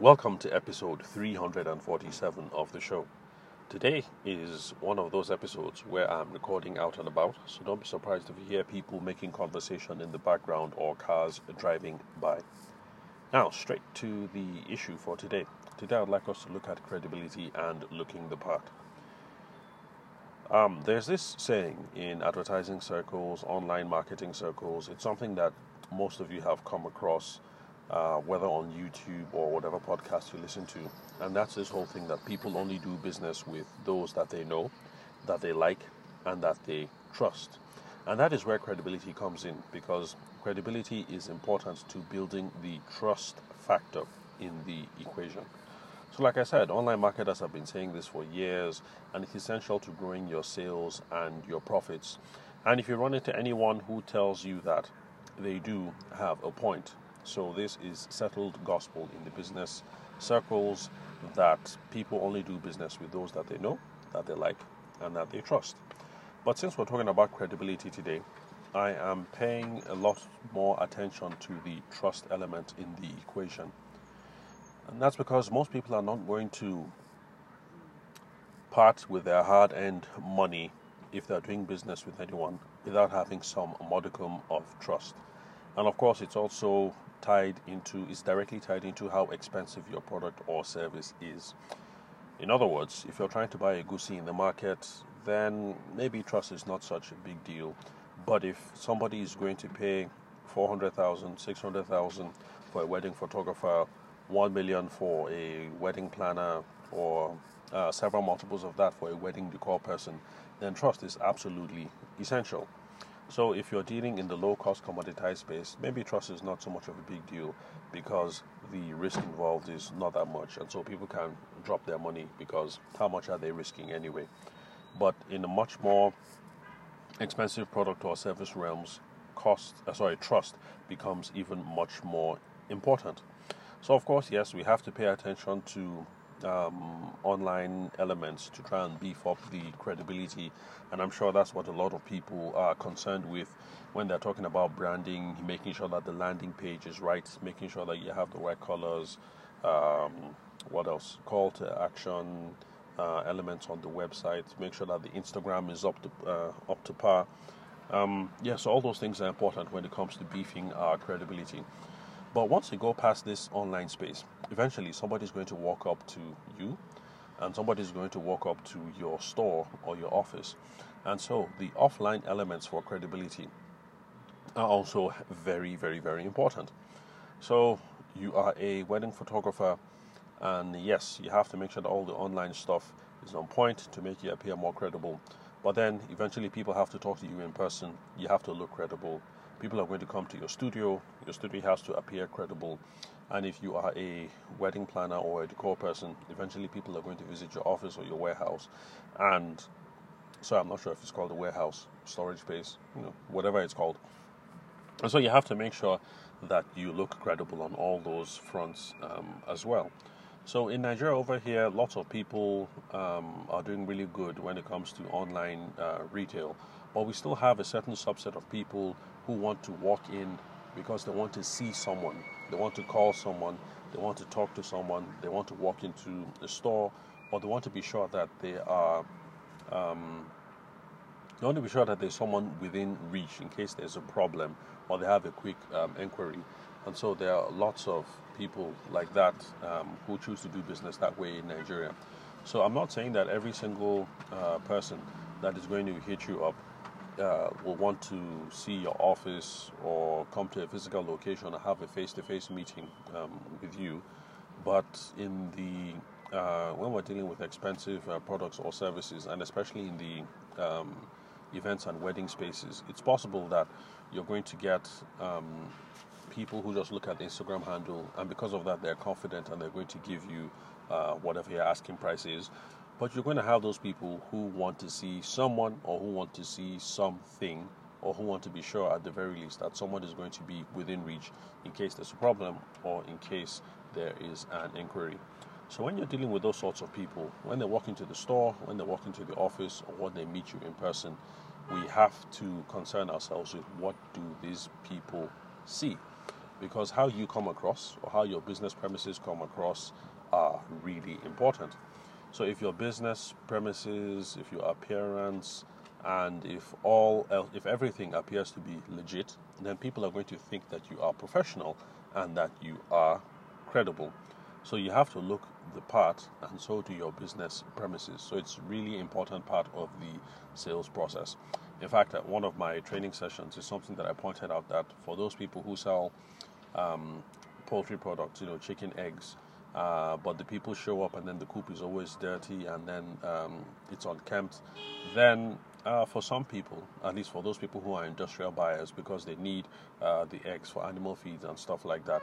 Welcome to episode 347 of the show. Today is one of those episodes where I'm recording out and about, so don't be surprised if you hear people making conversation in the background or cars driving by. Now, straight to the issue for today. Today, I'd like us to look at credibility and looking the part. Um, there's this saying in advertising circles, online marketing circles. It's something that most of you have come across, uh, whether on YouTube or whatever podcast you listen to. And that's this whole thing that people only do business with those that they know, that they like, and that they trust. And that is where credibility comes in because credibility is important to building the trust factor in the equation. So, like I said, online marketers have been saying this for years, and it's essential to growing your sales and your profits. And if you run into anyone who tells you that, they do have a point. So, this is settled gospel in the business circles that people only do business with those that they know, that they like, and that they trust. But since we're talking about credibility today, I am paying a lot more attention to the trust element in the equation. And that's because most people are not going to part with their hard earned money if they're doing business with anyone without having some modicum of trust. And of course, it's also tied into, it's directly tied into how expensive your product or service is. In other words, if you're trying to buy a goosey in the market, then maybe trust is not such a big deal. But if somebody is going to pay 400,000, 600,000 for a wedding photographer 1 million for a wedding planner or uh, several multiples of that for a wedding decor person, then trust is absolutely essential. So if you're dealing in the low cost commoditized space, maybe trust is not so much of a big deal because the risk involved is not that much. And so people can drop their money because how much are they risking anyway? But in a much more expensive product or service realms, cost, uh, sorry, trust becomes even much more important. So, of course, yes, we have to pay attention to um, online elements to try and beef up the credibility. And I'm sure that's what a lot of people are concerned with when they're talking about branding, making sure that the landing page is right, making sure that you have the right colors. Um, what else? Call to action uh, elements on the website. Make sure that the Instagram is up to uh, up to par. Um, yes, yeah, so all those things are important when it comes to beefing our credibility. But once you go past this online space, eventually somebody's going to walk up to you and somebody's going to walk up to your store or your office. And so the offline elements for credibility are also very, very, very important. So you are a wedding photographer, and yes, you have to make sure that all the online stuff is on point to make you appear more credible. But then eventually people have to talk to you in person. You have to look credible people are going to come to your studio. Your studio has to appear credible. And if you are a wedding planner or a decor person, eventually people are going to visit your office or your warehouse. And so I'm not sure if it's called a warehouse, storage space, you know, whatever it's called. And so you have to make sure that you look credible on all those fronts um, as well. So in Nigeria over here, lots of people um, are doing really good when it comes to online uh, retail, but we still have a certain subset of people who want to walk in because they want to see someone, they want to call someone, they want to talk to someone, they want to walk into the store, or they want to be sure that they are. Um, they want to be sure that there's someone within reach in case there's a problem or they have a quick um, inquiry. And so there are lots of people like that um, who choose to do business that way in Nigeria. So I'm not saying that every single uh, person that is going to hit you up uh, will want to see your office or come to a physical location and have a face-to-face meeting um, with you. But in the uh, when we're dealing with expensive uh, products or services, and especially in the um, events and wedding spaces, it's possible that you're going to get um, people who just look at the Instagram handle, and because of that, they're confident and they're going to give you uh, whatever your asking price is. But you're going to have those people who want to see someone or who want to see something or who want to be sure at the very least that someone is going to be within reach in case there's a problem or in case there is an inquiry. So when you're dealing with those sorts of people, when they walk into the store, when they walk into the office, or when they meet you in person, we have to concern ourselves with what do these people see. because how you come across or how your business premises come across are really important. So if your business premises, if your appearance, and if all else, if everything appears to be legit, then people are going to think that you are professional and that you are credible. So you have to look the part, and so do your business premises. So it's really important part of the sales process. In fact, at one of my training sessions is something that I pointed out that for those people who sell um, poultry products, you know, chicken, eggs, uh, but the people show up and then the coop is always dirty and then um, it's unkempt, then uh, for some people, at least for those people who are industrial buyers because they need uh, the eggs for animal feeds and stuff like that,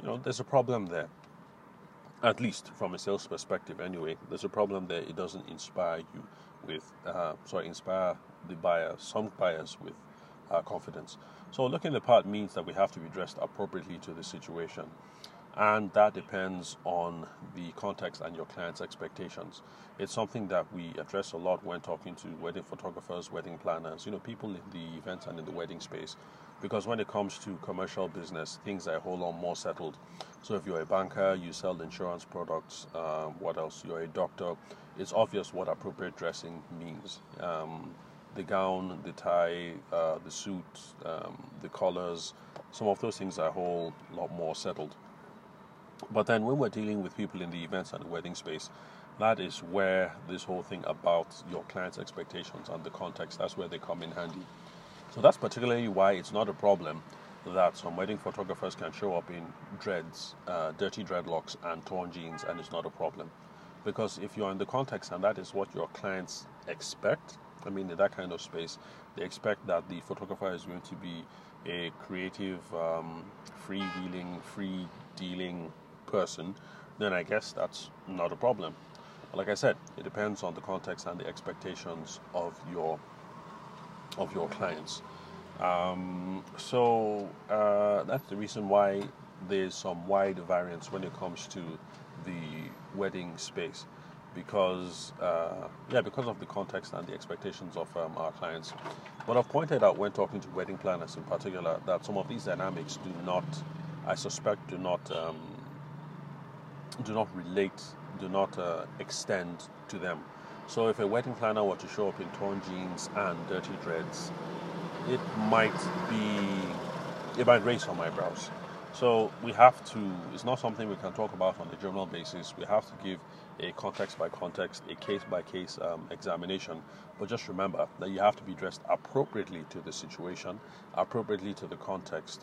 you know, there's a problem there. At least from a sales perspective, anyway, there's a problem there. It doesn't inspire you with, uh, sorry, inspire the buyer, some buyers with uh, confidence. So looking the part means that we have to be dressed appropriately to the situation and that depends on the context and your client's expectations. It's something that we address a lot when talking to wedding photographers, wedding planners, you know, people in the events and in the wedding space. Because when it comes to commercial business, things are a whole lot more settled. So if you're a banker, you sell insurance products, um, what else? You're a doctor, it's obvious what appropriate dressing means. Um, the gown, the tie, uh, the suit, um, the colors, some of those things are a whole lot more settled. But then when we're dealing with people in the events and the wedding space, that is where this whole thing about your client's expectations and the context, that's where they come in handy. So that's particularly why it's not a problem that some wedding photographers can show up in dreads, uh, dirty dreadlocks, and torn jeans, and it's not a problem. Because if you're in the context and that is what your clients expect, I mean, in that kind of space, they expect that the photographer is going to be a creative, um, freewheeling, free dealing person, then I guess that's not a problem. But like I said, it depends on the context and the expectations of your of your clients. Um, so uh, that's the reason why there's some wide variance when it comes to the wedding space because uh, yeah because of the context and the expectations of um, our clients but i've pointed out when talking to wedding planners in particular that some of these dynamics do not i suspect do not um, do not relate, do not uh, extend to them. So if a wedding planner were to show up in torn jeans and dirty dreads, it might be, it might raise some eyebrows. So we have to, it's not something we can talk about on a general basis. We have to give a context by context, a case by case um, examination. But just remember that you have to be dressed appropriately to the situation, appropriately to the context,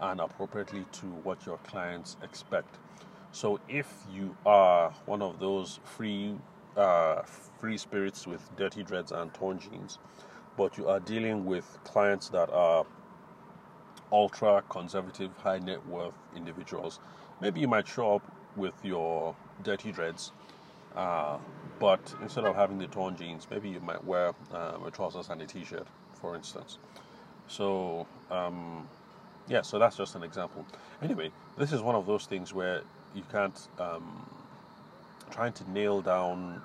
and appropriately to what your clients expect. So if you are one of those free uh, free spirits with dirty dreads and torn jeans, but you are dealing with clients that are ultra conservative, high net worth individuals, maybe you might show up with your dirty dreads, uh, but instead of having the torn jeans, maybe you might wear um, a trousers and a t-shirt, for instance. So um, yeah, so that's just an example. Anyway, this is one of those things where you can't um, trying to nail down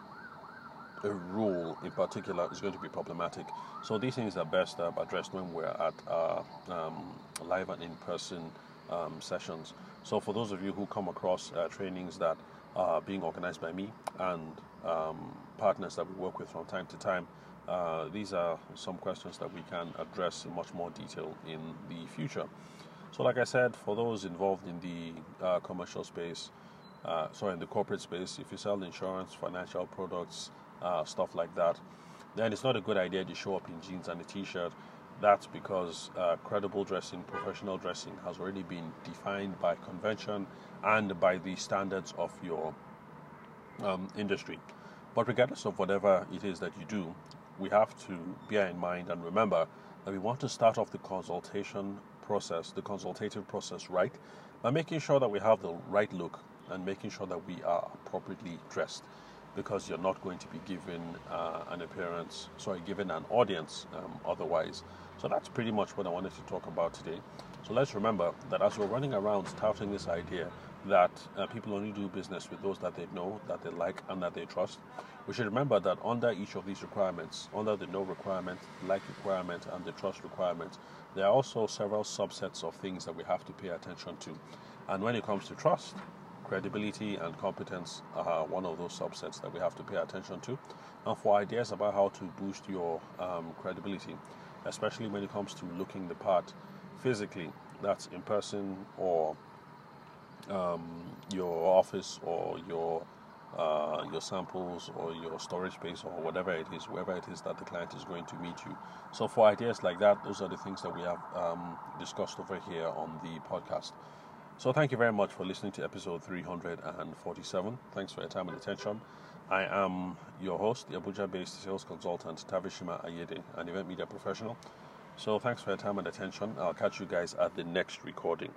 a rule in particular is going to be problematic. So these things are best uh, addressed when we're at uh, um, live and in-person um, sessions. So for those of you who come across uh, trainings that are being organized by me and um, partners that we work with from time to time, uh, these are some questions that we can address in much more detail in the future. So, like I said, for those involved in the uh, commercial space, uh, sorry, in the corporate space, if you sell insurance, financial products, uh, stuff like that, then it's not a good idea to show up in jeans and a t-shirt. That's because uh, credible dressing, professional dressing has already been defined by convention and by the standards of your um, industry. But regardless of whatever it is that you do, we have to bear in mind and remember that we want to start off the consultation process, the consultative process, right by making sure that we have the right look and making sure that we are appropriately dressed because you're not going to be given uh, an appearance, sorry, given an audience um, otherwise. So that's pretty much what I wanted to talk about today. So let's remember that as we're running around touting this idea that uh, people only do business with those that they know, that they like, and that they trust. We should remember that under each of these requirements, under the know requirement, like requirement, and the trust requirement, there are also several subsets of things that we have to pay attention to. And when it comes to trust, credibility and competence are one of those subsets that we have to pay attention to. And for ideas about how to boost your um, credibility, especially when it comes to looking the part physically, that's in person or um, your office or your uh, your samples or your storage space or whatever it is, wherever it is that the client is going to meet you. So, for ideas like that, those are the things that we have um, discussed over here on the podcast. So, thank you very much for listening to episode 347. Thanks for your time and attention. I am your host, the Abuja based sales consultant Tavishima Ayede, an event media professional. So, thanks for your time and attention. I'll catch you guys at the next recording.